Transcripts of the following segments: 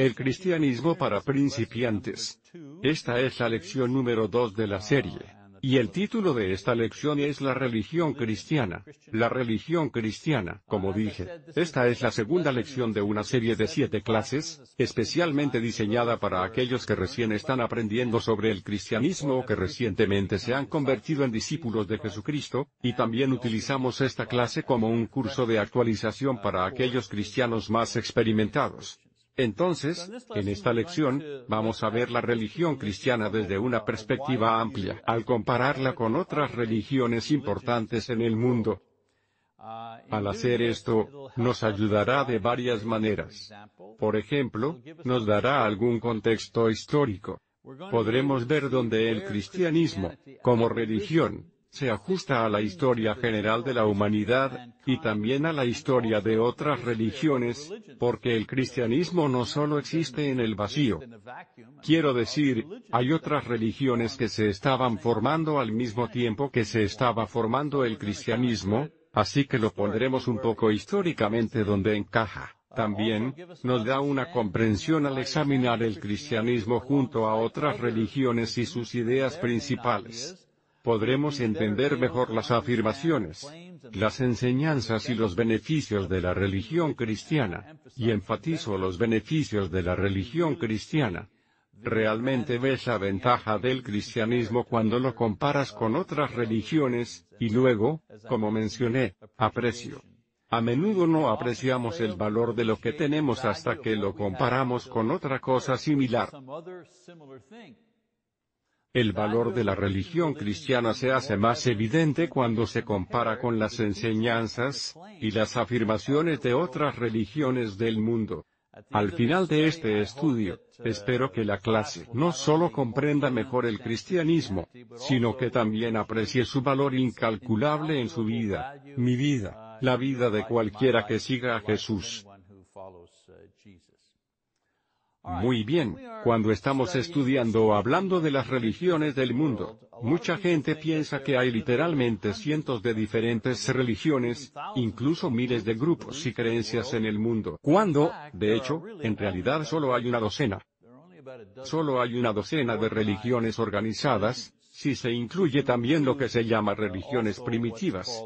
El cristianismo para principiantes. Esta es la lección número 2 de la serie. Y el título de esta lección es La religión cristiana. La religión cristiana, como dije. Esta es la segunda lección de una serie de siete clases, especialmente diseñada para aquellos que recién están aprendiendo sobre el cristianismo o que recientemente se han convertido en discípulos de Jesucristo, y también utilizamos esta clase como un curso de actualización para aquellos cristianos más experimentados. Entonces, en esta lección, vamos a ver la religión cristiana desde una perspectiva amplia, al compararla con otras religiones importantes en el mundo. Al hacer esto, nos ayudará de varias maneras. Por ejemplo, nos dará algún contexto histórico. Podremos ver dónde el cristianismo, como religión, se ajusta a la historia general de la humanidad, y también a la historia de otras religiones, porque el cristianismo no solo existe en el vacío. Quiero decir, hay otras religiones que se estaban formando al mismo tiempo que se estaba formando el cristianismo, así que lo pondremos un poco históricamente donde encaja. También, nos da una comprensión al examinar el cristianismo junto a otras religiones y sus ideas principales podremos entender mejor las afirmaciones, las enseñanzas y los beneficios de la religión cristiana, y enfatizo los beneficios de la religión cristiana. Realmente ves la ventaja del cristianismo cuando lo comparas con otras religiones, y luego, como mencioné, aprecio. A menudo no apreciamos el valor de lo que tenemos hasta que lo comparamos con otra cosa similar. El valor de la religión cristiana se hace más evidente cuando se compara con las enseñanzas, y las afirmaciones de otras religiones del mundo. Al final de este estudio, espero que la clase no solo comprenda mejor el cristianismo, sino que también aprecie su valor incalculable en su vida, mi vida, la vida de cualquiera que siga a Jesús. Muy bien, cuando estamos estudiando o hablando de las religiones del mundo, mucha gente piensa que hay literalmente cientos de diferentes religiones, incluso miles de grupos y creencias en el mundo, cuando, de hecho, en realidad solo hay una docena. Solo hay una docena de religiones organizadas, si se incluye también lo que se llama religiones primitivas.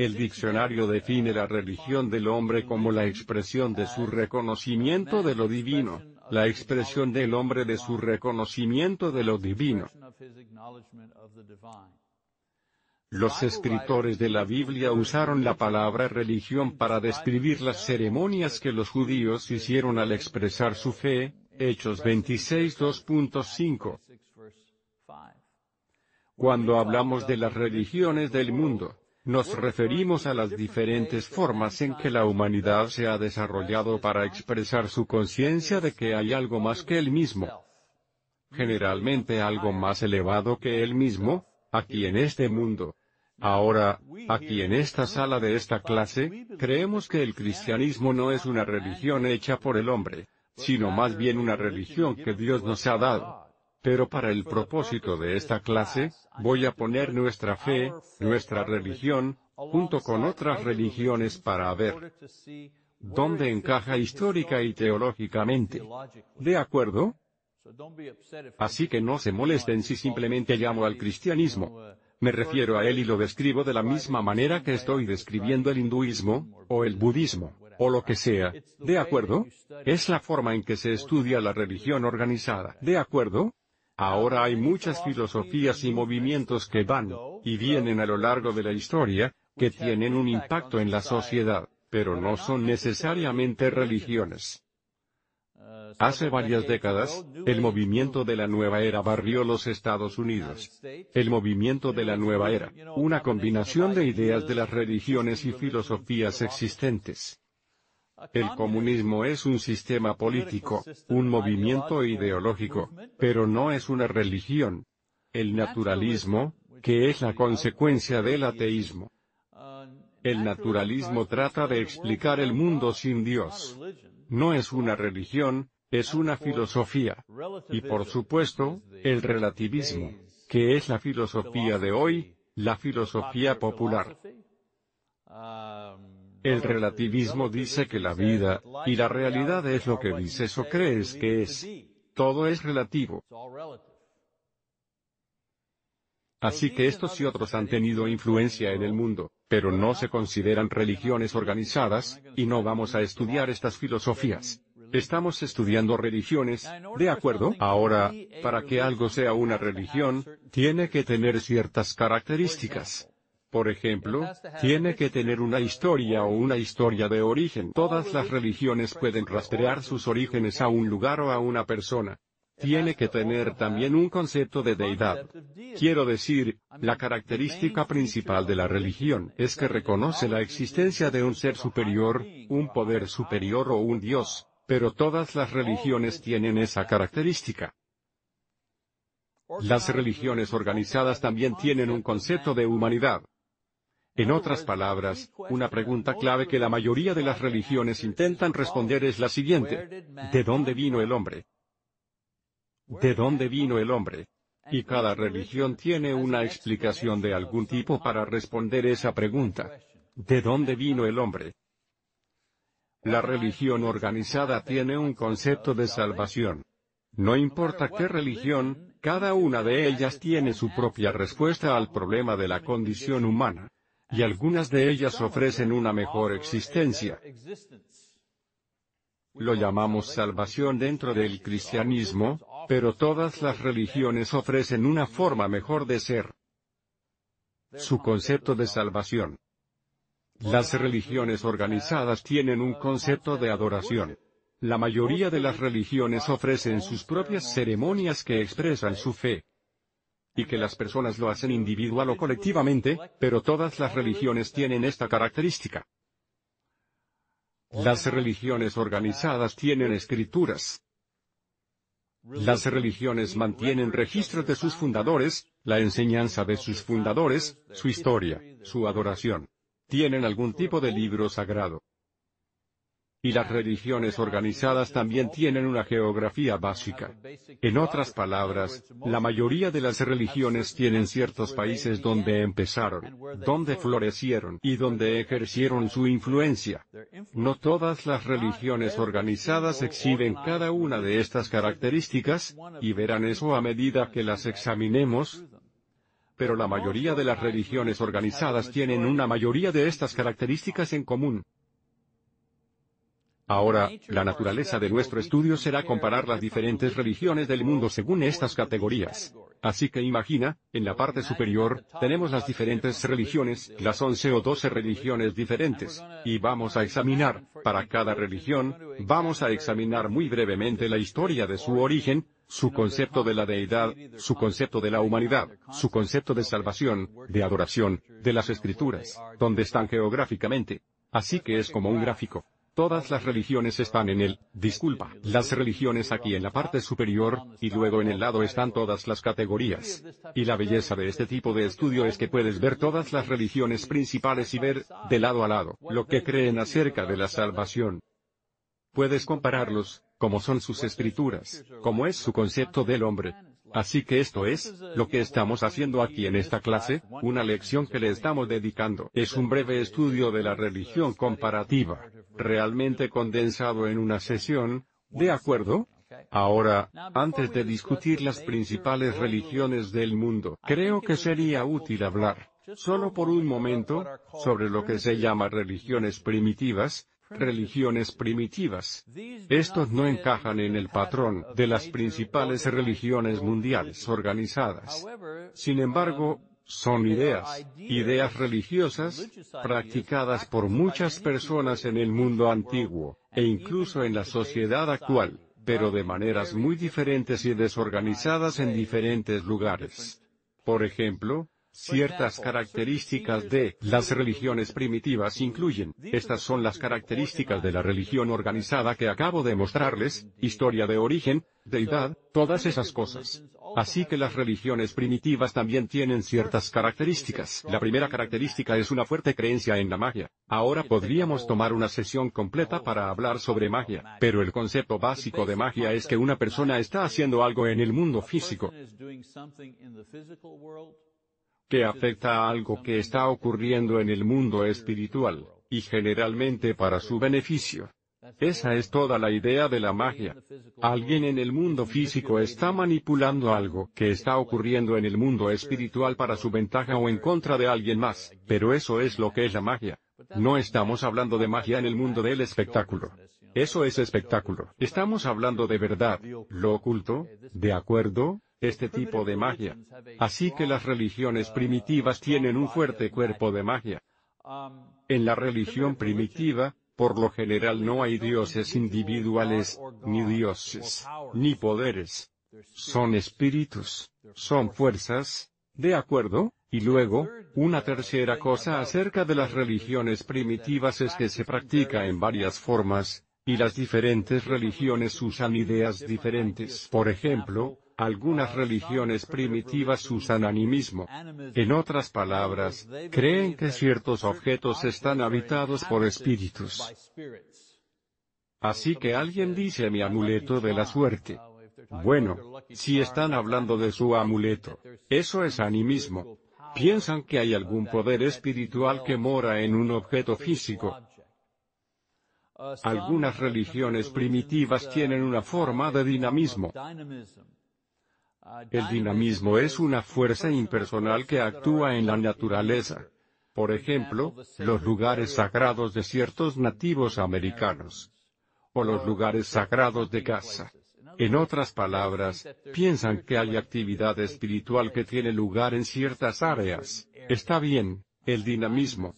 El diccionario define la religión del hombre como la expresión de su reconocimiento de lo divino, la expresión del hombre de su reconocimiento de lo divino. Los escritores de la Biblia usaron la palabra religión para describir las ceremonias que los judíos hicieron al expresar su fe, Hechos 26 2.5. Cuando hablamos de las religiones del mundo, nos referimos a las diferentes formas en que la humanidad se ha desarrollado para expresar su conciencia de que hay algo más que él mismo. Generalmente algo más elevado que él mismo, aquí en este mundo. Ahora, aquí en esta sala de esta clase, creemos que el cristianismo no es una religión hecha por el hombre, sino más bien una religión que Dios nos ha dado. Pero para el propósito de esta clase, voy a poner nuestra fe, nuestra religión, junto con otras religiones para ver dónde encaja histórica y teológicamente. ¿De acuerdo? Así que no se molesten si simplemente llamo al cristianismo. Me refiero a él y lo describo de la misma manera que estoy describiendo el hinduismo, o el budismo, o lo que sea. ¿De acuerdo? Es la forma en que se estudia la religión organizada. ¿De acuerdo? Ahora hay muchas filosofías y movimientos que van y vienen a lo largo de la historia, que tienen un impacto en la sociedad, pero no son necesariamente religiones. Hace varias décadas, el movimiento de la nueva era barrió los Estados Unidos. El movimiento de la nueva era, una combinación de ideas de las religiones y filosofías existentes. El comunismo es un sistema político, un movimiento ideológico, pero no es una religión. El naturalismo, que es la consecuencia del ateísmo. El naturalismo trata de explicar el mundo sin Dios. No es una religión, es una filosofía. Y por supuesto, el relativismo, que es la filosofía de hoy, la filosofía popular. El relativismo dice que la vida, y la realidad es lo que dices o crees que es. Todo es relativo. Así que estos y otros han tenido influencia en el mundo, pero no se consideran religiones organizadas, y no vamos a estudiar estas filosofías. Estamos estudiando religiones, ¿de acuerdo? Ahora, para que algo sea una religión, tiene que tener ciertas características. Por ejemplo, tiene que tener una historia o una historia de origen. Todas las religiones pueden rastrear sus orígenes a un lugar o a una persona. Tiene que tener también un concepto de deidad. Quiero decir, la característica principal de la religión es que reconoce la existencia de un ser superior, un poder superior o un Dios, pero todas las religiones tienen esa característica. Las religiones organizadas también tienen un concepto de humanidad. En otras palabras, una pregunta clave que la mayoría de las religiones intentan responder es la siguiente. ¿De dónde vino el hombre? ¿De dónde vino el hombre? Y cada religión tiene una explicación de algún tipo para responder esa pregunta. ¿De dónde vino el hombre? La religión organizada tiene un concepto de salvación. No importa qué religión, cada una de ellas tiene su propia respuesta al problema de la condición humana. Y algunas de ellas ofrecen una mejor existencia. Lo llamamos salvación dentro del cristianismo, pero todas las religiones ofrecen una forma mejor de ser. Su concepto de salvación. Las religiones organizadas tienen un concepto de adoración. La mayoría de las religiones ofrecen sus propias ceremonias que expresan su fe. Y que las personas lo hacen individual o colectivamente, pero todas las religiones tienen esta característica. Las religiones organizadas tienen escrituras. Las religiones mantienen registros de sus fundadores, la enseñanza de sus fundadores, su historia, su adoración. Tienen algún tipo de libro sagrado. Y las religiones organizadas también tienen una geografía básica. En otras palabras, la mayoría de las religiones tienen ciertos países donde empezaron, donde florecieron y donde ejercieron su influencia. No todas las religiones organizadas exhiben cada una de estas características, y verán eso a medida que las examinemos, pero la mayoría de las religiones organizadas tienen una mayoría de estas características en común. Ahora, la naturaleza de nuestro estudio será comparar las diferentes religiones del mundo según estas categorías. Así que imagina, en la parte superior, tenemos las diferentes religiones, las 11 o 12 religiones diferentes, y vamos a examinar, para cada religión, vamos a examinar muy brevemente la historia de su origen, su concepto de la deidad, su concepto de la humanidad, su concepto de salvación, de adoración, de las escrituras, donde están geográficamente. Así que es como un gráfico. Todas las religiones están en el, disculpa, las religiones aquí en la parte superior, y luego en el lado están todas las categorías. Y la belleza de este tipo de estudio es que puedes ver todas las religiones principales y ver, de lado a lado, lo que creen acerca de la salvación. Puedes compararlos, como son sus escrituras, como es su concepto del hombre, Así que esto es, lo que estamos haciendo aquí en esta clase, una lección que le estamos dedicando. Es un breve estudio de la religión comparativa, realmente condensado en una sesión, ¿de acuerdo? Ahora, antes de discutir las principales religiones del mundo, creo que sería útil hablar, solo por un momento, sobre lo que se llama religiones primitivas, religiones primitivas. Estos no encajan en el patrón de las principales religiones mundiales organizadas. Sin embargo, son ideas, ideas religiosas, practicadas por muchas personas en el mundo antiguo, e incluso en la sociedad actual, pero de maneras muy diferentes y desorganizadas en diferentes lugares. Por ejemplo, Ciertas características de las religiones primitivas incluyen, estas son las características de la religión organizada que acabo de mostrarles, historia de origen, deidad, todas esas cosas. Así que las religiones primitivas también tienen ciertas características. La primera característica es una fuerte creencia en la magia. Ahora podríamos tomar una sesión completa para hablar sobre magia, pero el concepto básico de magia es que una persona está haciendo algo en el mundo físico que afecta a algo que está ocurriendo en el mundo espiritual. y generalmente para su beneficio. Esa es toda la idea de la magia. Alguien en el mundo físico está manipulando algo que está ocurriendo en el mundo espiritual para su ventaja o en contra de alguien más, pero eso es lo que es la magia. No estamos hablando de magia en el mundo del espectáculo. Eso es espectáculo. Estamos hablando de verdad, lo oculto, ¿de acuerdo? Este tipo de magia. Así que las religiones primitivas tienen un fuerte cuerpo de magia. En la religión primitiva, por lo general no hay dioses individuales, ni dioses, ni poderes. Son espíritus, son fuerzas, ¿de acuerdo? Y luego, una tercera cosa acerca de las religiones primitivas es que se practica en varias formas, y las diferentes religiones usan ideas diferentes. Por ejemplo, algunas religiones primitivas usan animismo. En otras palabras, creen que ciertos objetos están habitados por espíritus. Así que alguien dice mi amuleto de la suerte. Bueno, si están hablando de su amuleto, eso es animismo. Piensan que hay algún poder espiritual que mora en un objeto físico. Algunas religiones primitivas tienen una forma de dinamismo. El dinamismo es una fuerza impersonal que actúa en la naturaleza. Por ejemplo, los lugares sagrados de ciertos nativos americanos. O los lugares sagrados de casa. En otras palabras, piensan que hay actividad espiritual que tiene lugar en ciertas áreas. Está bien, el dinamismo.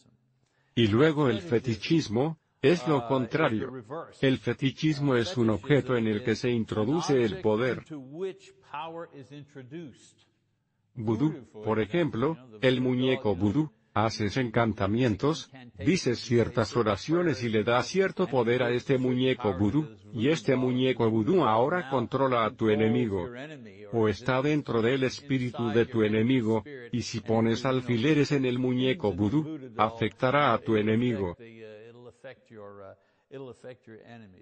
Y luego el fetichismo, es lo contrario. El fetichismo es un objeto en el que se introduce el poder. Vudú, por ejemplo, el muñeco vudú, haces encantamientos, dices ciertas oraciones y le das cierto poder a este muñeco vudú, y este muñeco vudú ahora controla a tu enemigo. O está dentro del espíritu de tu enemigo, y si pones alfileres en el muñeco vudú, afectará a tu enemigo.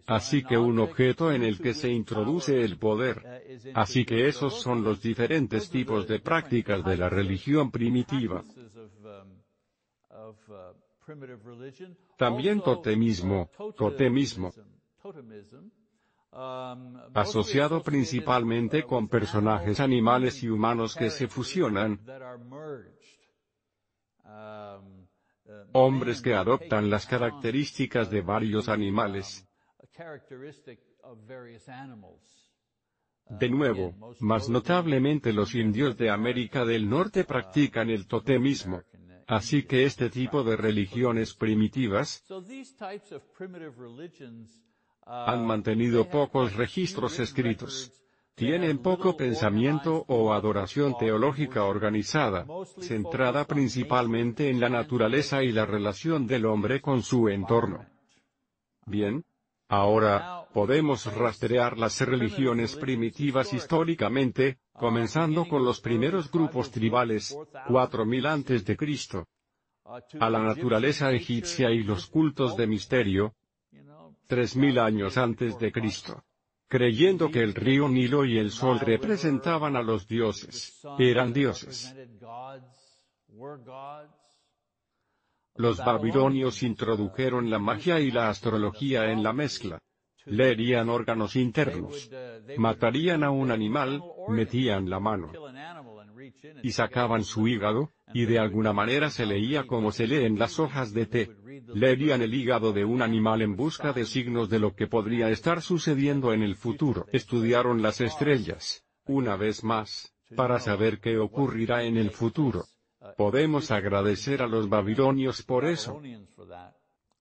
Así que un objeto en el que se introduce el poder. Así que esos son los diferentes tipos de prácticas de la religión primitiva. También totemismo, totemismo, asociado principalmente con personajes animales y humanos que se fusionan, hombres que adoptan las características de varios animales. De nuevo, más notablemente los indios de América del Norte practican el totemismo. Así que este tipo de religiones primitivas han mantenido pocos registros escritos tienen poco pensamiento o adoración teológica organizada, centrada principalmente en la naturaleza y la relación del hombre con su entorno. Bien. Ahora, podemos rastrear las religiones primitivas históricamente, comenzando con los primeros grupos tribales, 4000 antes de Cristo, a la naturaleza egipcia y los cultos de misterio, 3000 años antes de Cristo creyendo que el río Nilo y el sol representaban a los dioses, eran dioses. Los babilonios introdujeron la magia y la astrología en la mezcla. Leerían órganos internos. Matarían a un animal, metían la mano y sacaban su hígado, y de alguna manera se leía como se lee en las hojas de té. Leerían el hígado de un animal en busca de signos de lo que podría estar sucediendo en el futuro. Estudiaron las estrellas, una vez más, para saber qué ocurrirá en el futuro. Podemos agradecer a los babilonios por eso.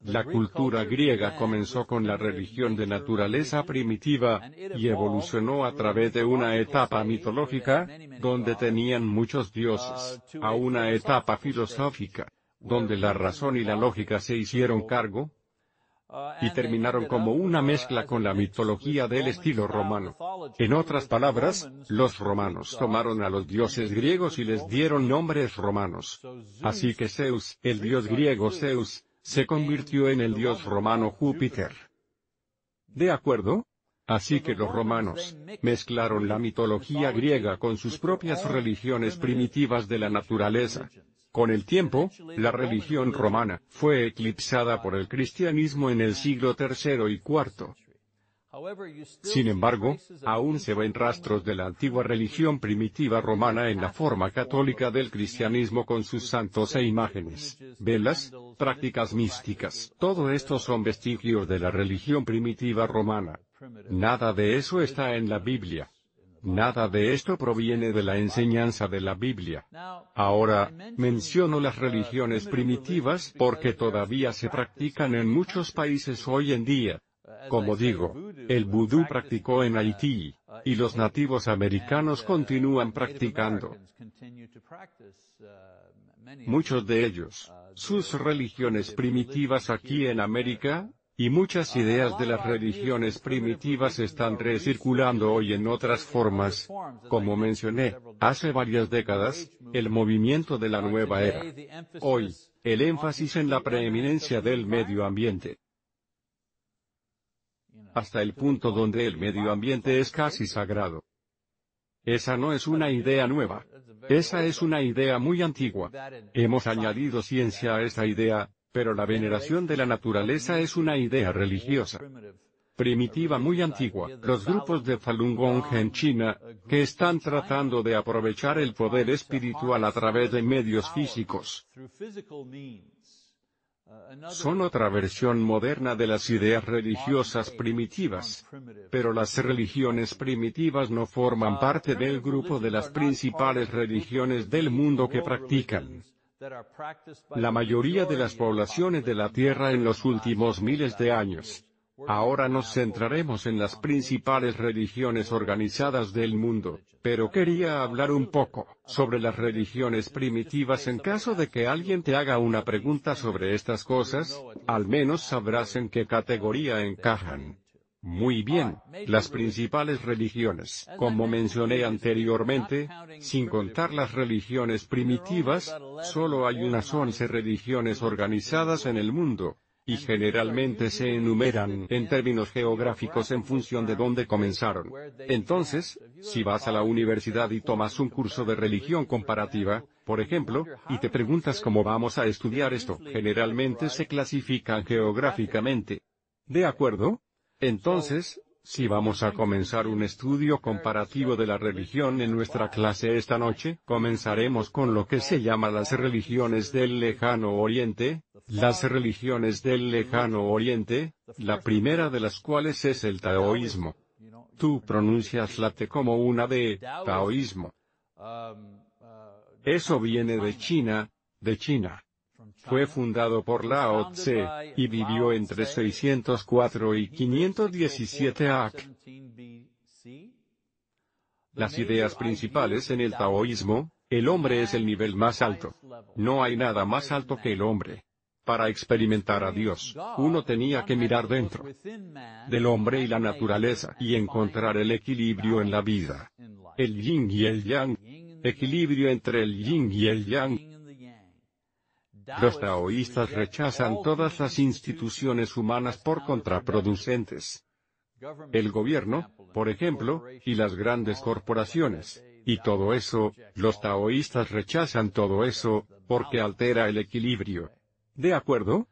La cultura griega comenzó con la religión de naturaleza primitiva, y evolucionó a través de una etapa mitológica, donde tenían muchos dioses, a una etapa filosófica, donde la razón y la lógica se hicieron cargo, y terminaron como una mezcla con la mitología del estilo romano. En otras palabras, los romanos tomaron a los dioses griegos y les dieron nombres romanos. Así que Zeus, el dios griego Zeus, se convirtió en el dios romano Júpiter. ¿De acuerdo? Así que los romanos mezclaron la mitología griega con sus propias religiones primitivas de la naturaleza. Con el tiempo, la religión romana fue eclipsada por el cristianismo en el siglo III y IV. Sin embargo, aún se ven rastros de la antigua religión primitiva romana en la forma católica del cristianismo con sus santos e imágenes, velas, prácticas místicas. Todo esto son vestigios de la religión primitiva romana. Nada de eso está en la Biblia. Nada de esto proviene de la enseñanza de la Biblia. Ahora, menciono las religiones primitivas porque todavía se practican en muchos países hoy en día. Como digo, el vudú practicó en Haití, y los nativos americanos continúan practicando. Muchos de ellos, sus religiones primitivas aquí en América, y muchas ideas de las religiones primitivas están recirculando hoy en otras formas. Como mencioné, hace varias décadas, el movimiento de la nueva era. Hoy, el énfasis en la preeminencia del medio ambiente. Hasta el punto donde el medio ambiente es casi sagrado. Esa no es una idea nueva. Esa es una idea muy antigua. Hemos añadido ciencia a esa idea, pero la veneración de la naturaleza es una idea religiosa primitiva muy antigua. Los grupos de Falun Gong en China, que están tratando de aprovechar el poder espiritual a través de medios físicos, son otra versión moderna de las ideas religiosas primitivas. Pero las religiones primitivas no forman parte del grupo de las principales religiones del mundo que practican la mayoría de las poblaciones de la Tierra en los últimos miles de años. Ahora nos centraremos en las principales religiones organizadas del mundo, pero quería hablar un poco sobre las religiones primitivas en caso de que alguien te haga una pregunta sobre estas cosas, al menos sabrás en qué categoría encajan. Muy bien, las principales religiones, como mencioné anteriormente, sin contar las religiones primitivas, solo hay unas once religiones organizadas en el mundo, y generalmente se enumeran en términos geográficos en función de dónde comenzaron. Entonces, si vas a la universidad y tomas un curso de religión comparativa, por ejemplo, y te preguntas cómo vamos a estudiar esto, generalmente se clasifican geográficamente. ¿De acuerdo? Entonces, si vamos a comenzar un estudio comparativo de la religión en nuestra clase esta noche, comenzaremos con lo que se llama las religiones del lejano oriente, las religiones del lejano oriente, la primera de las cuales es el taoísmo. Tú pronuncias la T como una de taoísmo. Eso viene de China, de China. Fue fundado por Lao Tse, y vivió entre 604 y 517 AC. Las ideas principales en el taoísmo, el hombre es el nivel más alto. No hay nada más alto que el hombre. Para experimentar a Dios, uno tenía que mirar dentro del hombre y la naturaleza y encontrar el equilibrio en la vida. El yin y el yang. Equilibrio entre el yin y el yang los taoístas rechazan todas las instituciones humanas por contraproducentes. El gobierno, por ejemplo, y las grandes corporaciones, y todo eso, los taoístas rechazan todo eso, porque altera el equilibrio. ¿De acuerdo?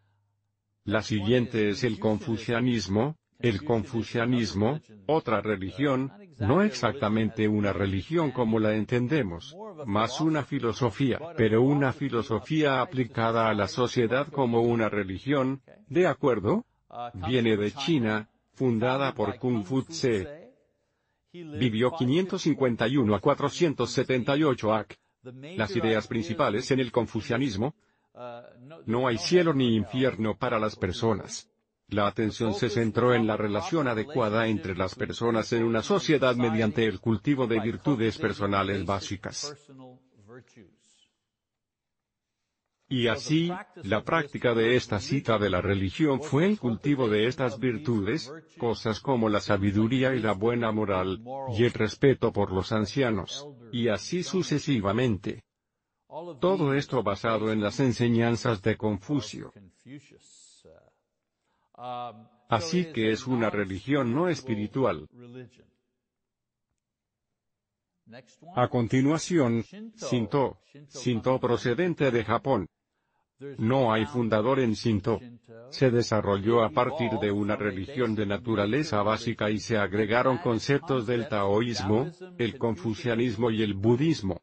La siguiente es el confucianismo, el confucianismo, otra religión, no exactamente una religión como la entendemos, más una filosofía, pero una filosofía aplicada a la sociedad como una religión, ¿de acuerdo? Viene de China, fundada por Kung Fu Tse. Vivió 551 a 478 AC. Las ideas principales en el confucianismo, no hay cielo ni infierno para las personas. La atención se centró en la relación adecuada entre las personas en una sociedad mediante el cultivo de virtudes personales básicas. Y así, la práctica de esta cita de la religión fue el cultivo de estas virtudes, cosas como la sabiduría y la buena moral, y el respeto por los ancianos, y así sucesivamente. Todo esto basado en las enseñanzas de Confucio. Así que es una religión no espiritual. A continuación, Shinto. Shinto procedente de Japón. No hay fundador en Shinto. Se desarrolló a partir de una religión de naturaleza básica y se agregaron conceptos del taoísmo, el confucianismo y el budismo.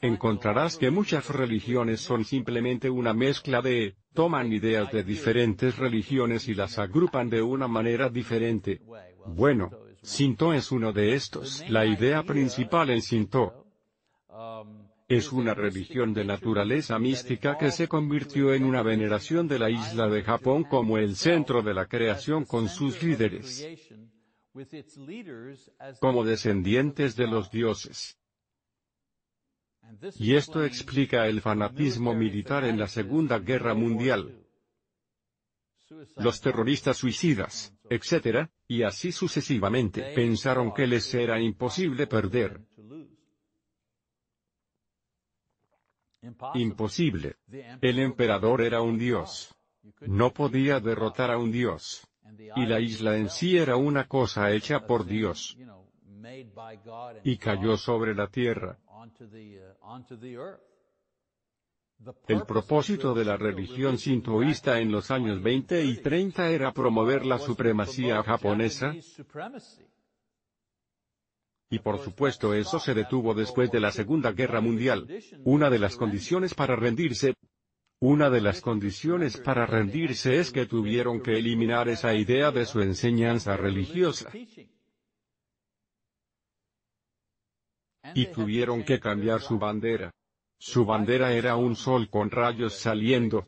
Encontrarás que muchas religiones son simplemente una mezcla de, toman ideas de diferentes religiones y las agrupan de una manera diferente. Bueno, Shinto es uno de estos. La idea principal en Shinto es una religión de naturaleza mística que se convirtió en una veneración de la isla de Japón como el centro de la creación con sus líderes como descendientes de los dioses. Y esto explica el fanatismo militar en la Segunda Guerra Mundial. Los terroristas suicidas, etc., y así sucesivamente, pensaron que les era imposible perder. Imposible. El emperador era un dios. No podía derrotar a un dios. Y la isla en sí era una cosa hecha por Dios. Y cayó sobre la tierra. El propósito de la religión sintoísta en los años 20 y 30 era promover la supremacía japonesa, y por supuesto eso se detuvo después de la Segunda Guerra Mundial. Una de las condiciones para rendirse, una de las condiciones para rendirse es que tuvieron que eliminar esa idea de su enseñanza religiosa. Y tuvieron que cambiar su bandera. Su bandera era un sol con rayos saliendo.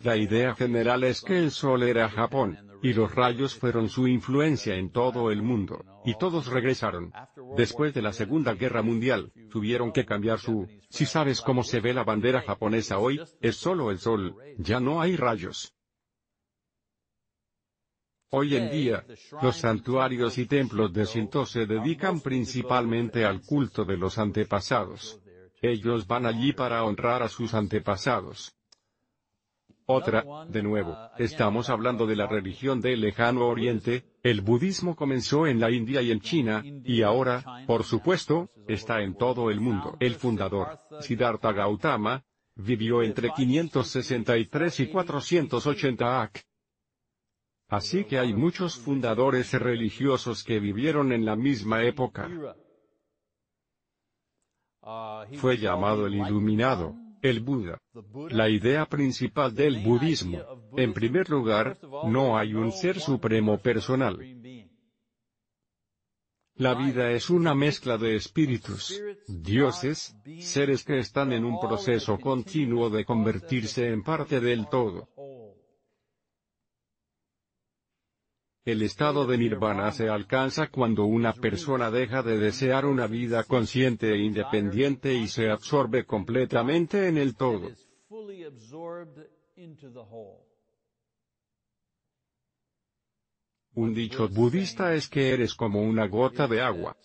La idea general es que el sol era Japón, y los rayos fueron su influencia en todo el mundo, y todos regresaron. Después de la Segunda Guerra Mundial, tuvieron que cambiar su... Si sabes cómo se ve la bandera japonesa hoy, es solo el sol, ya no hay rayos. Hoy en día, los santuarios y templos de Shinto se dedican principalmente al culto de los antepasados. Ellos van allí para honrar a sus antepasados. Otra, de nuevo, estamos hablando de la religión del lejano oriente, el budismo comenzó en la India y en China, y ahora, por supuesto, está en todo el mundo. El fundador, Siddhartha Gautama, vivió entre 563 y 480 AC. Así que hay muchos fundadores religiosos que vivieron en la misma época. Fue llamado el Iluminado el Buda. La idea principal del budismo, en primer lugar, no hay un ser supremo personal. La vida es una mezcla de espíritus, dioses, seres que están en un proceso continuo de convertirse en parte del todo. El estado de nirvana se alcanza cuando una persona deja de desear una vida consciente e independiente y se absorbe completamente en el todo. Un dicho budista es que eres como una gota de agua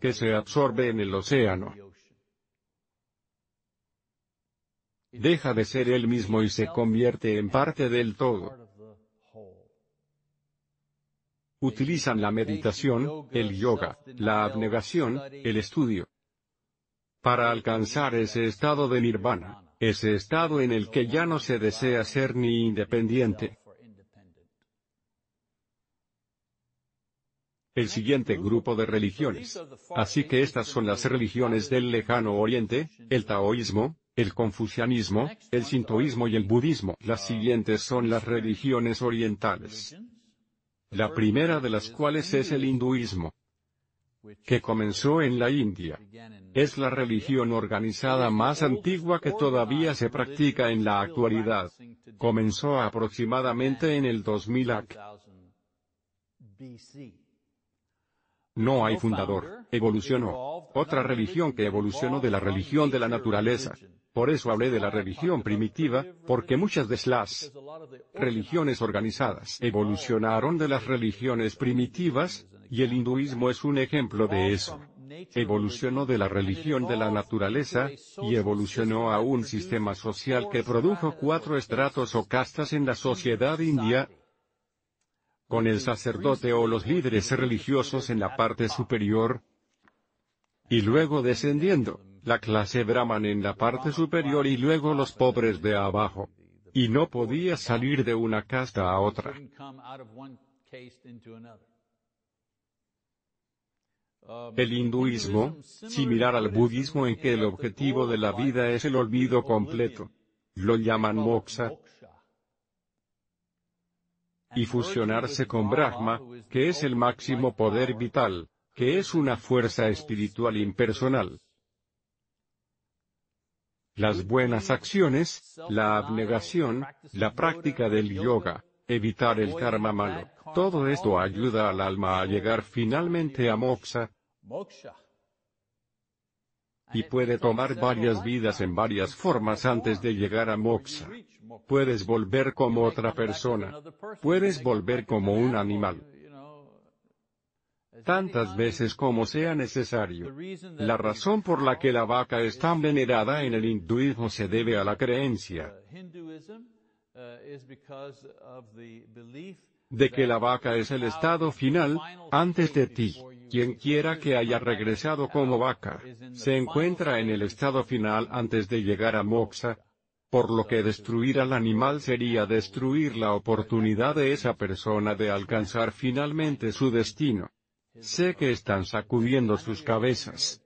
que se absorbe en el océano. Deja de ser él mismo y se convierte en parte del todo utilizan la meditación, el yoga, la abnegación, el estudio. Para alcanzar ese estado de nirvana, ese estado en el que ya no se desea ser ni independiente. El siguiente grupo de religiones. Así que estas son las religiones del lejano oriente, el taoísmo, el confucianismo, el sintoísmo y el budismo. Las siguientes son las religiones orientales la primera de las cuales es el hinduismo, que comenzó en la India. Es la religión organizada más antigua que todavía se practica en la actualidad. Comenzó aproximadamente en el 2000 AC. No hay fundador, evolucionó. Otra religión que evolucionó de la religión de la naturaleza. Por eso hablé de la religión primitiva, porque muchas de las religiones organizadas evolucionaron de las religiones primitivas, y el hinduismo es un ejemplo de eso. Evolucionó de la religión de la naturaleza, y evolucionó a un sistema social que produjo cuatro estratos o castas en la sociedad india, con el sacerdote o los líderes religiosos en la parte superior, y luego descendiendo, la clase Brahman en la parte superior y luego los pobres de abajo. Y no podía salir de una casta a otra. El hinduismo, similar al budismo en que el objetivo de la vida es el olvido completo. Lo llaman moksha. Y fusionarse con Brahma, que es el máximo poder vital, que es una fuerza espiritual impersonal. Las buenas acciones, la abnegación, la práctica del yoga, evitar el karma malo, todo esto ayuda al alma a llegar finalmente a moksha, y puede tomar varias vidas en varias formas antes de llegar a moksha. Puedes volver como otra persona. Puedes volver como un animal. Tantas veces como sea necesario. La razón por la que la vaca es tan venerada en el hinduismo se debe a la creencia de que la vaca es el estado final, antes de ti. Quien quiera que haya regresado como vaca, se encuentra en el estado final antes de llegar a moksha, por lo que destruir al animal sería destruir la oportunidad de esa persona de alcanzar finalmente su destino. Sé que están sacudiendo sus cabezas.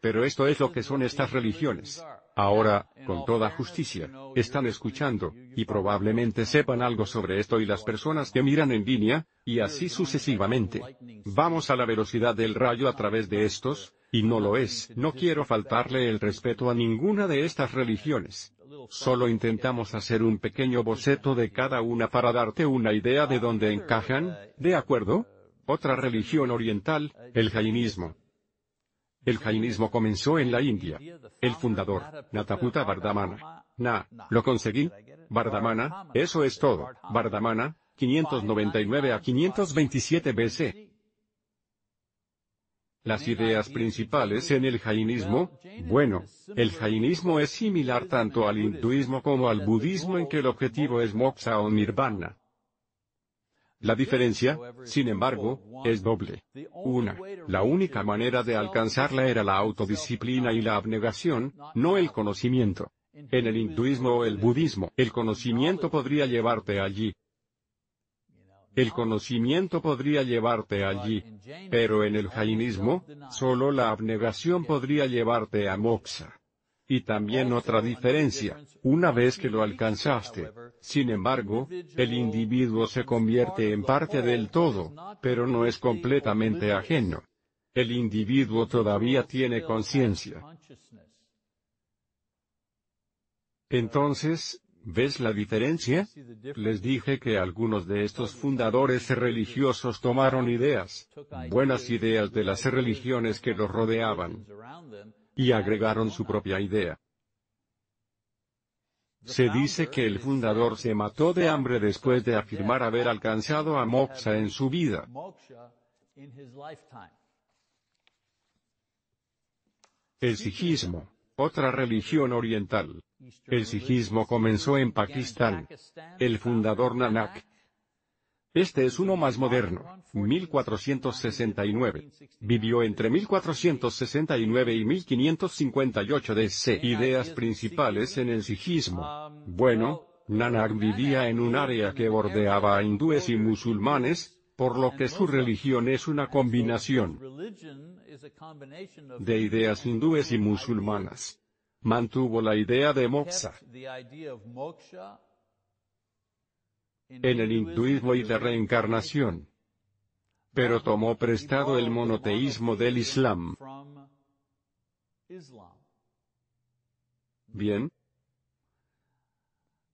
Pero esto es lo que son estas religiones. Ahora, con toda justicia, están escuchando, y probablemente sepan algo sobre esto y las personas que miran en línea, y así sucesivamente. Vamos a la velocidad del rayo a través de estos, y no lo es. No quiero faltarle el respeto a ninguna de estas religiones. Solo intentamos hacer un pequeño boceto de cada una para darte una idea de dónde encajan, ¿de acuerdo? Otra religión oriental, el jainismo. El jainismo comenzó en la India. El fundador, Nataputa Vardhamana. Na, lo conseguí. Vardhamana, eso es todo. Vardhamana, 599 a 527 BC. Las ideas principales en el jainismo, bueno, el jainismo es similar tanto al hinduismo como al budismo en que el objetivo es moksha o nirvana. La diferencia, sin embargo, es doble. Una, la única manera de alcanzarla era la autodisciplina y la abnegación, no el conocimiento. En el hinduismo o el budismo, el conocimiento podría llevarte allí. El conocimiento podría llevarte allí. Pero en el jainismo, solo la abnegación podría llevarte a moksha. Y también otra diferencia, una vez que lo alcanzaste, sin embargo, el individuo se convierte en parte del todo, pero no es completamente ajeno. El individuo todavía tiene conciencia. Entonces, ¿ves la diferencia? Les dije que algunos de estos fundadores religiosos tomaron ideas, buenas ideas de las religiones que los rodeaban, y agregaron su propia idea. Se dice que el fundador se mató de hambre después de afirmar haber alcanzado a moksha en su vida. El sijismo, otra religión oriental. El sijismo comenzó en Pakistán. El fundador Nanak, este es uno más moderno, 1469. Vivió entre 1469 y 1558 DC. Ideas principales en el sijismo. Bueno, Nanak vivía en un área que bordeaba a hindúes y musulmanes, por lo que su religión es una combinación de ideas hindúes y musulmanas. Mantuvo la idea de moksha en el hinduismo y de reencarnación. Pero tomó prestado el monoteísmo del Islam. Bien.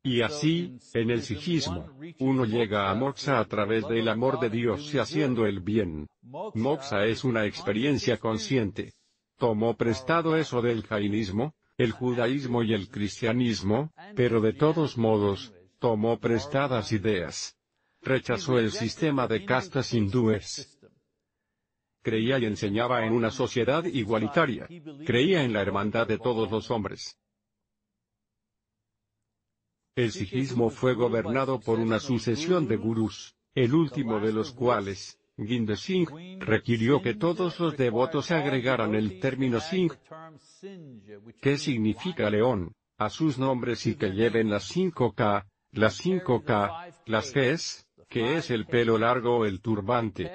Y así, en el sijismo, uno llega a moksha a través del amor de Dios y haciendo el bien. Moksha es una experiencia consciente. Tomó prestado eso del jainismo, el judaísmo y el cristianismo, pero de todos modos, tomó prestadas ideas. Rechazó el sistema de castas hindúes. Creía y enseñaba en una sociedad igualitaria. Creía en la hermandad de todos los hombres. El sijismo fue gobernado por una sucesión de gurús, el último de los cuales, Ginde Singh, requirió que todos los devotos agregaran el término Singh, que significa león, a sus nombres y que lleven las 5K, las 5K, las Gs, que es el pelo largo o el turbante,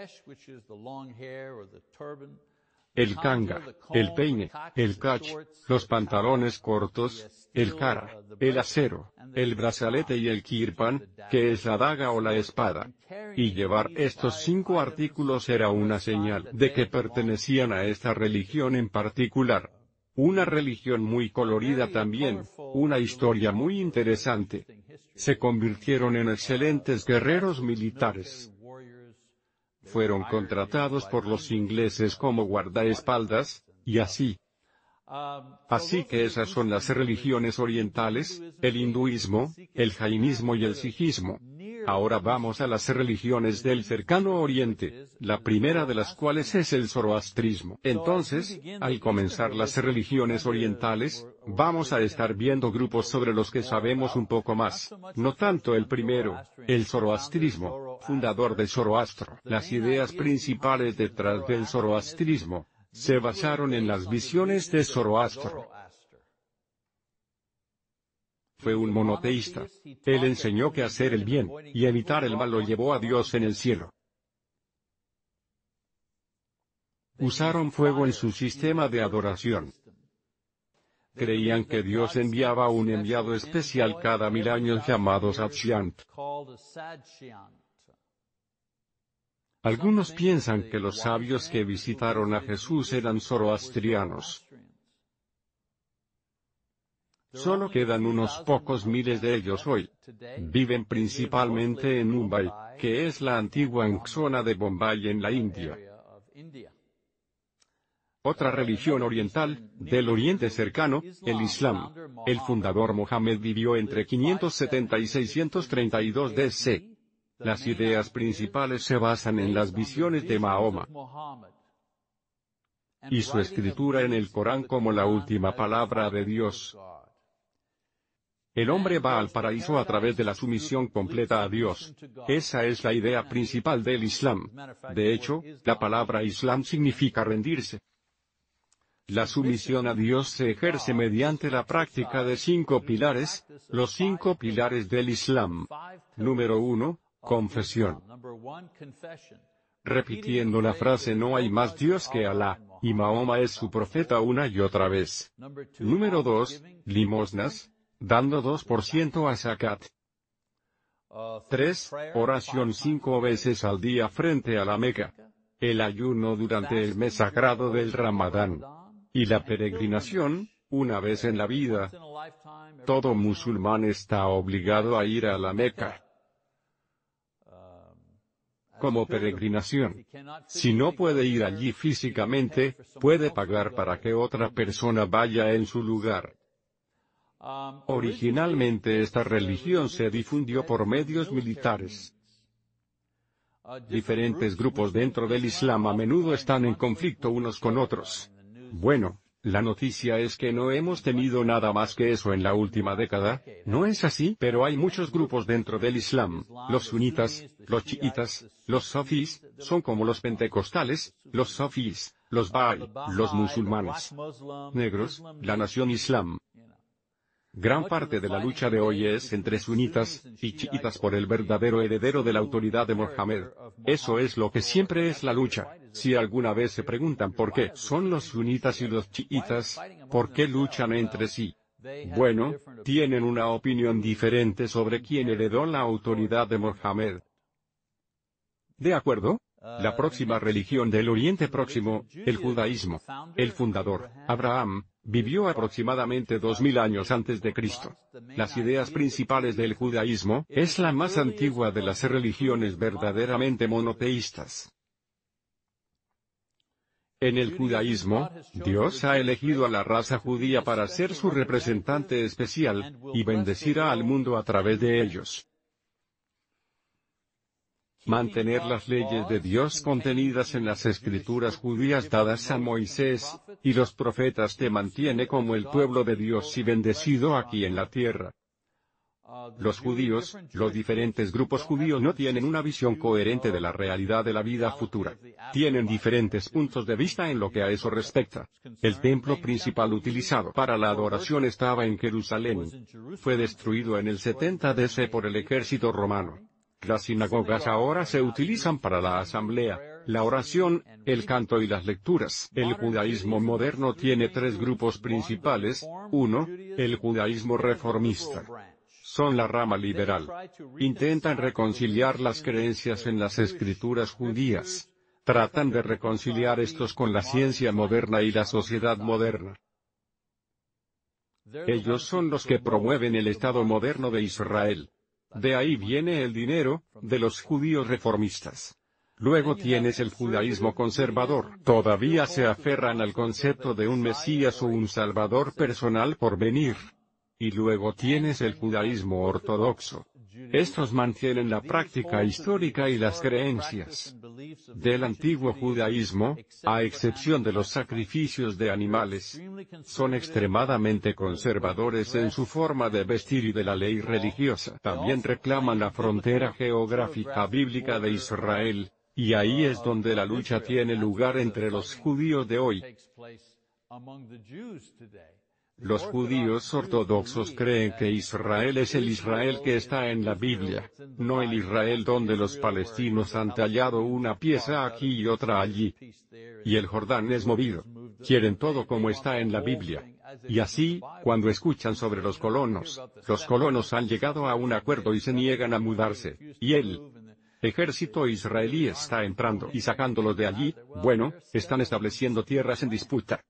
el kanga, el peine, el kach, los pantalones cortos, el kara, el acero, el brazalete y el kirpan, que es la daga o la espada. Y llevar estos cinco artículos era una señal de que pertenecían a esta religión en particular. Una religión muy colorida también, una historia muy interesante. Se convirtieron en excelentes guerreros militares. Fueron contratados por los ingleses como guardaespaldas, y así, Así que esas son las religiones orientales, el hinduismo, el jainismo y el sijismo. Ahora vamos a las religiones del cercano oriente, la primera de las cuales es el zoroastrismo. Entonces, al comenzar las religiones orientales, vamos a estar viendo grupos sobre los que sabemos un poco más, no tanto el primero, el zoroastrismo, fundador de Zoroastro. Las ideas principales detrás del zoroastrismo, se basaron en las visiones de Zoroastro. Fue un monoteísta. Él enseñó que hacer el bien, y evitar el mal lo llevó a Dios en el cielo. Usaron fuego en su sistema de adoración. Creían que Dios enviaba un enviado especial cada mil años llamado Satshyant. Algunos piensan que los sabios que visitaron a Jesús eran zoroastrianos. Solo quedan unos pocos miles de ellos hoy. Viven principalmente en Mumbai, que es la antigua zona de Bombay en la India. Otra religión oriental, del Oriente cercano, el Islam. El fundador Mohammed vivió entre 570 y 632 DC. Las ideas principales se basan en las visiones de Mahoma y su escritura en el Corán como la última palabra de Dios. El hombre va al paraíso a través de la sumisión completa a Dios. Esa es la idea principal del Islam. De hecho, la palabra Islam significa rendirse. La sumisión a Dios se ejerce mediante la práctica de cinco pilares, los cinco pilares del Islam. Número uno, Confesión. Repitiendo la frase no hay más Dios que Alá, y Mahoma es su profeta una y otra vez. Número 2. Limosnas, dando 2% a Zakat. 3. Oración cinco veces al día frente a la Meca. El ayuno durante el mes sagrado del Ramadán. Y la peregrinación, una vez en la vida. Todo musulmán está obligado a ir a la Meca como peregrinación. Si no puede ir allí físicamente, puede pagar para que otra persona vaya en su lugar. Originalmente esta religión se difundió por medios militares. Diferentes grupos dentro del Islam a menudo están en conflicto unos con otros. Bueno, la noticia es que no hemos tenido nada más que eso en la última década, ¿no es así? Pero hay muchos grupos dentro del Islam, los sunitas, los chiitas, los sofís, son como los pentecostales, los sofís, los ba'i, los musulmanes negros, la nación islam, Gran parte de la lucha de hoy es entre sunitas y chiitas por el verdadero heredero de la autoridad de Mohammed. Eso es lo que siempre es la lucha. Si alguna vez se preguntan por qué son los sunitas y los chiitas, ¿por qué luchan entre sí? Bueno, tienen una opinión diferente sobre quién heredó la autoridad de Mohammed. ¿De acuerdo? La próxima religión del Oriente Próximo, el judaísmo. El fundador, Abraham, Vivió aproximadamente dos mil años antes de Cristo. Las ideas principales del judaísmo es la más antigua de las religiones verdaderamente monoteístas. En el judaísmo, Dios ha elegido a la raza judía para ser su representante especial, y bendecirá al mundo a través de ellos. Mantener las leyes de Dios contenidas en las escrituras judías dadas a Moisés, y los profetas te mantiene como el pueblo de Dios y bendecido aquí en la tierra. Los judíos, los diferentes grupos judíos no tienen una visión coherente de la realidad de la vida futura. Tienen diferentes puntos de vista en lo que a eso respecta. El templo principal utilizado para la adoración estaba en Jerusalén. Fue destruido en el 70 DC por el ejército romano. Las sinagogas ahora se utilizan para la asamblea, la oración, el canto y las lecturas. El judaísmo moderno tiene tres grupos principales. Uno, el judaísmo reformista. Son la rama liberal. Intentan reconciliar las creencias en las escrituras judías. Tratan de reconciliar estos con la ciencia moderna y la sociedad moderna. Ellos son los que promueven el Estado moderno de Israel. De ahí viene el dinero, de los judíos reformistas. Luego tienes el judaísmo conservador. Todavía se aferran al concepto de un Mesías o un Salvador personal por venir. Y luego tienes el judaísmo ortodoxo. Estos mantienen la práctica histórica y las creencias del antiguo judaísmo, a excepción de los sacrificios de animales. Son extremadamente conservadores en su forma de vestir y de la ley religiosa. También reclaman la frontera geográfica bíblica de Israel, y ahí es donde la lucha tiene lugar entre los judíos de hoy. Los judíos ortodoxos creen que Israel es el Israel que está en la Biblia, no el Israel donde los palestinos han tallado una pieza aquí y otra allí. Y el Jordán es movido. Quieren todo como está en la Biblia. Y así, cuando escuchan sobre los colonos, los colonos han llegado a un acuerdo y se niegan a mudarse, y el ejército israelí está entrando y sacándolos de allí, bueno, están estableciendo tierras en disputa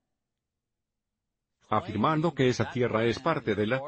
afirmando que esa tierra es parte de la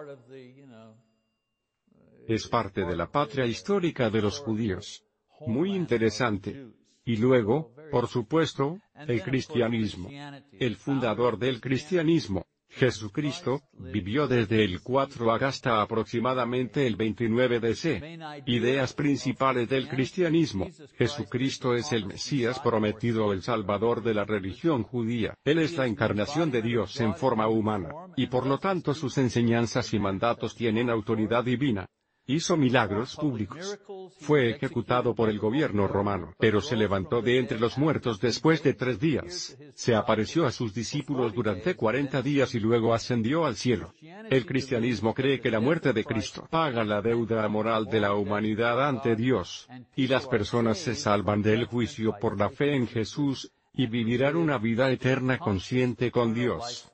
es parte de la patria histórica de los judíos. Muy interesante. Y luego, por supuesto, el cristianismo. El fundador del cristianismo, Jesucristo, vivió desde el 4 hasta aproximadamente el 29 DC. Ideas principales del cristianismo. Jesucristo es el Mesías prometido el Salvador de la religión judía. Él es la encarnación de Dios en forma humana, y por lo tanto sus enseñanzas y mandatos tienen autoridad divina. Hizo milagros públicos. Fue ejecutado por el gobierno romano, pero se levantó de entre los muertos después de tres días. Se apareció a sus discípulos durante cuarenta días y luego ascendió al cielo. El cristianismo cree que la muerte de Cristo paga la deuda moral de la humanidad ante Dios, y las personas se salvan del juicio por la fe en Jesús, y vivirán una vida eterna consciente con Dios.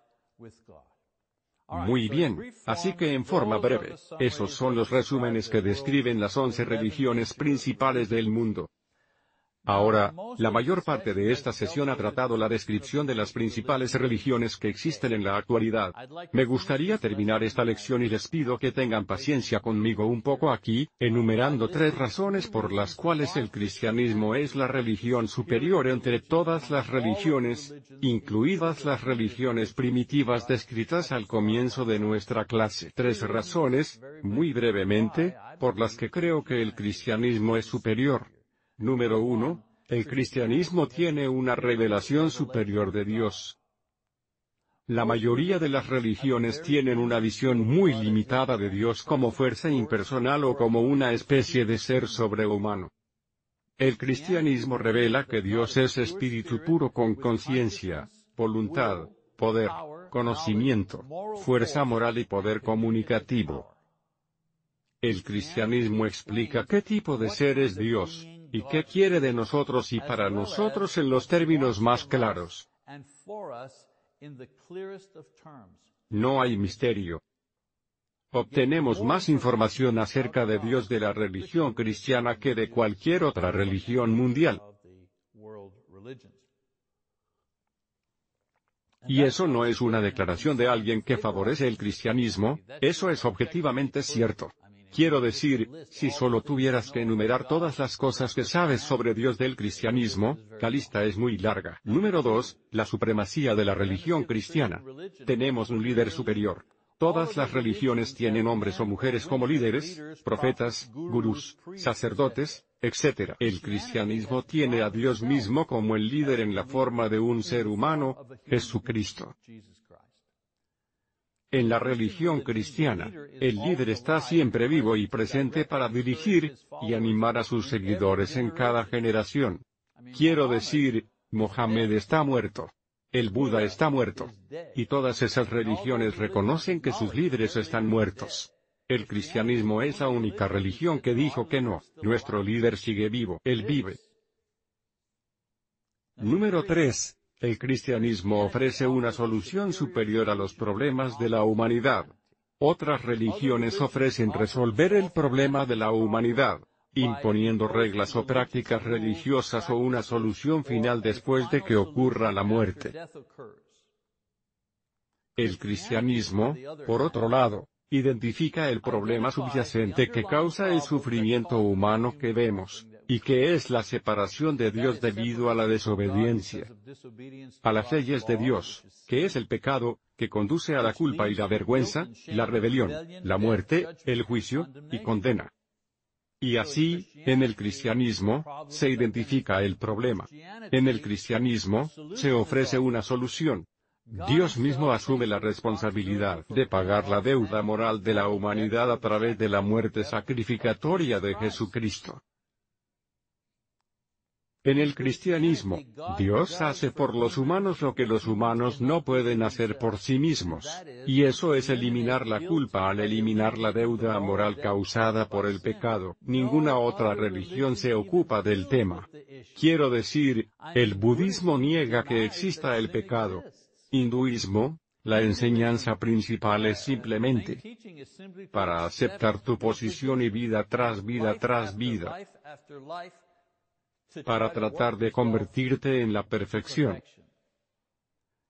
Muy bien, así que en forma breve, esos son los resúmenes que describen las once religiones principales del mundo. Ahora, la mayor parte de esta sesión ha tratado la descripción de las principales religiones que existen en la actualidad. Me gustaría terminar esta lección y les pido que tengan paciencia conmigo un poco aquí, enumerando tres razones por las cuales el cristianismo es la religión superior entre todas las religiones, incluidas las religiones primitivas descritas al comienzo de nuestra clase. Tres razones, muy brevemente, por las que creo que el cristianismo es superior. Número 1. El cristianismo tiene una revelación superior de Dios. La mayoría de las religiones tienen una visión muy limitada de Dios como fuerza impersonal o como una especie de ser sobrehumano. El cristianismo revela que Dios es espíritu puro con conciencia, voluntad, poder, conocimiento, fuerza moral y poder comunicativo. El cristianismo explica qué tipo de ser es Dios, y qué quiere de nosotros y para nosotros en los términos más claros. No hay misterio. Obtenemos más información acerca de Dios de la religión cristiana que de cualquier otra religión mundial. Y eso no es una declaración de alguien que favorece el cristianismo, eso es objetivamente cierto. Quiero decir, si solo tuvieras que enumerar todas las cosas que sabes sobre Dios del cristianismo, la lista es muy larga. Número 2, la supremacía de la religión cristiana. Tenemos un líder superior. Todas las religiones tienen hombres o mujeres como líderes, profetas, gurús, sacerdotes, etc. El cristianismo tiene a Dios mismo como el líder en la forma de un ser humano, Jesucristo. En la religión cristiana, el líder está siempre vivo y presente para dirigir, y animar a sus seguidores en cada generación. Quiero decir, Mohammed está muerto. El Buda está muerto. Y todas esas religiones reconocen que sus líderes están muertos. El cristianismo es la única religión que dijo que no, nuestro líder sigue vivo, él vive. Número 3. El cristianismo ofrece una solución superior a los problemas de la humanidad. Otras religiones ofrecen resolver el problema de la humanidad, imponiendo reglas o prácticas religiosas o una solución final después de que ocurra la muerte. El cristianismo, por otro lado, identifica el problema subyacente que causa el sufrimiento humano que vemos, y que es la separación de Dios debido a la desobediencia a las leyes de Dios, que es el pecado, que conduce a la culpa y la vergüenza, la rebelión, la muerte, el juicio, y condena. Y así, en el cristianismo, se identifica el problema. En el cristianismo, se ofrece una solución. Dios mismo asume la responsabilidad de pagar la deuda moral de la humanidad a través de la muerte sacrificatoria de Jesucristo. En el cristianismo, Dios hace por los humanos lo que los humanos no pueden hacer por sí mismos, y eso es eliminar la culpa al eliminar la deuda moral causada por el pecado. Ninguna otra religión se ocupa del tema. Quiero decir, el budismo niega que exista el pecado. Hinduismo, la enseñanza principal es simplemente para aceptar tu posición y vida tras vida tras vida para tratar de convertirte en la perfección.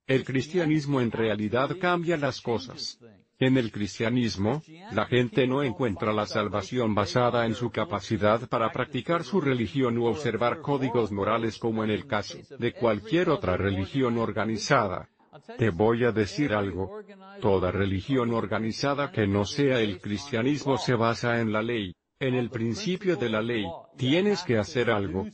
El cristianismo en realidad cambia las cosas. En el cristianismo, la gente no encuentra la salvación basada en su capacidad para practicar su religión u observar códigos morales como en el caso de cualquier otra religión organizada. Te voy a decir algo. Toda religión organizada que no sea el cristianismo se basa en la ley, en el principio de la ley, tienes que hacer algo.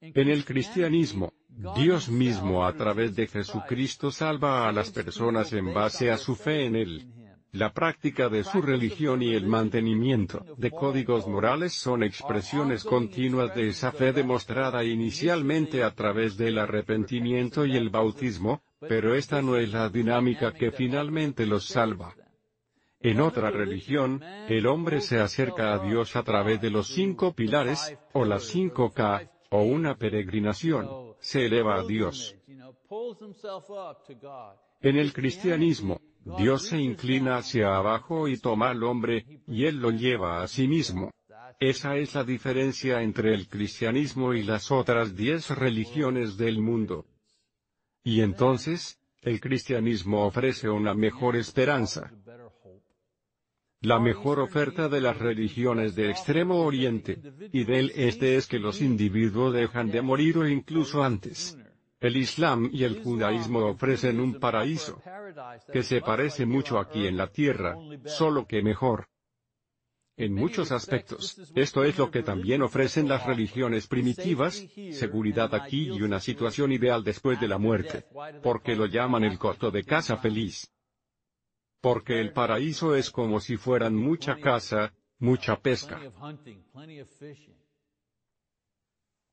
En el cristianismo, Dios mismo a través de Jesucristo salva a las personas en base a su fe en Él. La práctica de su religión y el mantenimiento de códigos morales son expresiones continuas de esa fe demostrada inicialmente a través del arrepentimiento y el bautismo, pero esta no es la dinámica que finalmente los salva. En otra religión, el hombre se acerca a Dios a través de los cinco pilares, o las cinco K, o una peregrinación, se eleva a Dios. En el cristianismo, Dios se inclina hacia abajo y toma al hombre, y él lo lleva a sí mismo. Esa es la diferencia entre el cristianismo y las otras diez religiones del mundo. Y entonces, el cristianismo ofrece una mejor esperanza. La mejor oferta de las religiones de Extremo Oriente y del Este es que los individuos dejan de morir o incluso antes. El Islam y el judaísmo ofrecen un paraíso que se parece mucho aquí en la tierra, solo que mejor. En muchos aspectos, esto es lo que también ofrecen las religiones primitivas, seguridad aquí y una situación ideal después de la muerte, porque lo llaman el costo de casa feliz porque el paraíso es como si fueran mucha caza, mucha pesca.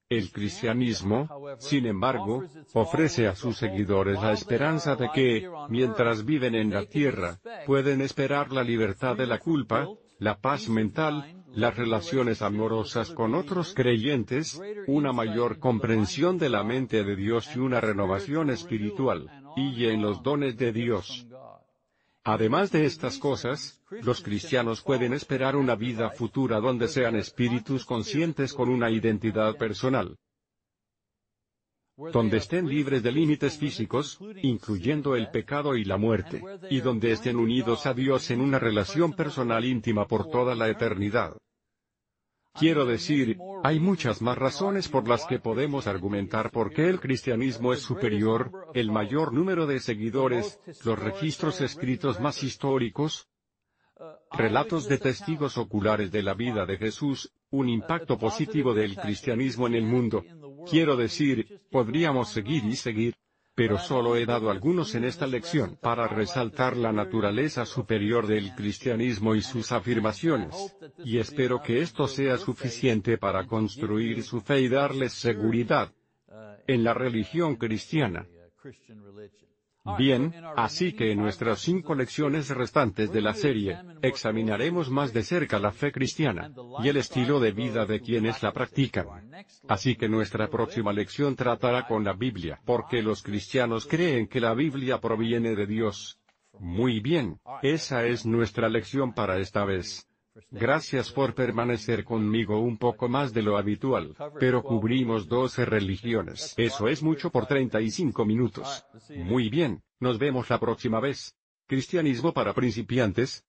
El cristianismo, sin embargo, ofrece a sus seguidores la esperanza de que, mientras viven en la tierra, pueden esperar la libertad de la culpa, la paz mental, las relaciones amorosas con otros creyentes, una mayor comprensión de la mente de Dios y una renovación espiritual, y en los dones de Dios. Además de estas cosas, los cristianos pueden esperar una vida futura donde sean espíritus conscientes con una identidad personal, donde estén libres de límites físicos, incluyendo el pecado y la muerte, y donde estén unidos a Dios en una relación personal íntima por toda la eternidad. Quiero decir, hay muchas más razones por las que podemos argumentar por qué el cristianismo es superior, el mayor número de seguidores, los registros escritos más históricos, relatos de testigos oculares de la vida de Jesús, un impacto positivo del cristianismo en el mundo. Quiero decir, podríamos seguir y seguir. Pero solo he dado algunos en esta lección para resaltar la naturaleza superior del cristianismo y sus afirmaciones. Y espero que esto sea suficiente para construir su fe y darles seguridad en la religión cristiana. Bien, así que en nuestras cinco lecciones restantes de la serie, examinaremos más de cerca la fe cristiana, y el estilo de vida de quienes la practican. Así que nuestra próxima lección tratará con la Biblia, porque los cristianos creen que la Biblia proviene de Dios. Muy bien, esa es nuestra lección para esta vez. Gracias por permanecer conmigo un poco más de lo habitual, pero cubrimos 12 religiones. Eso es mucho por 35 minutos. Muy bien, nos vemos la próxima vez. Cristianismo para principiantes,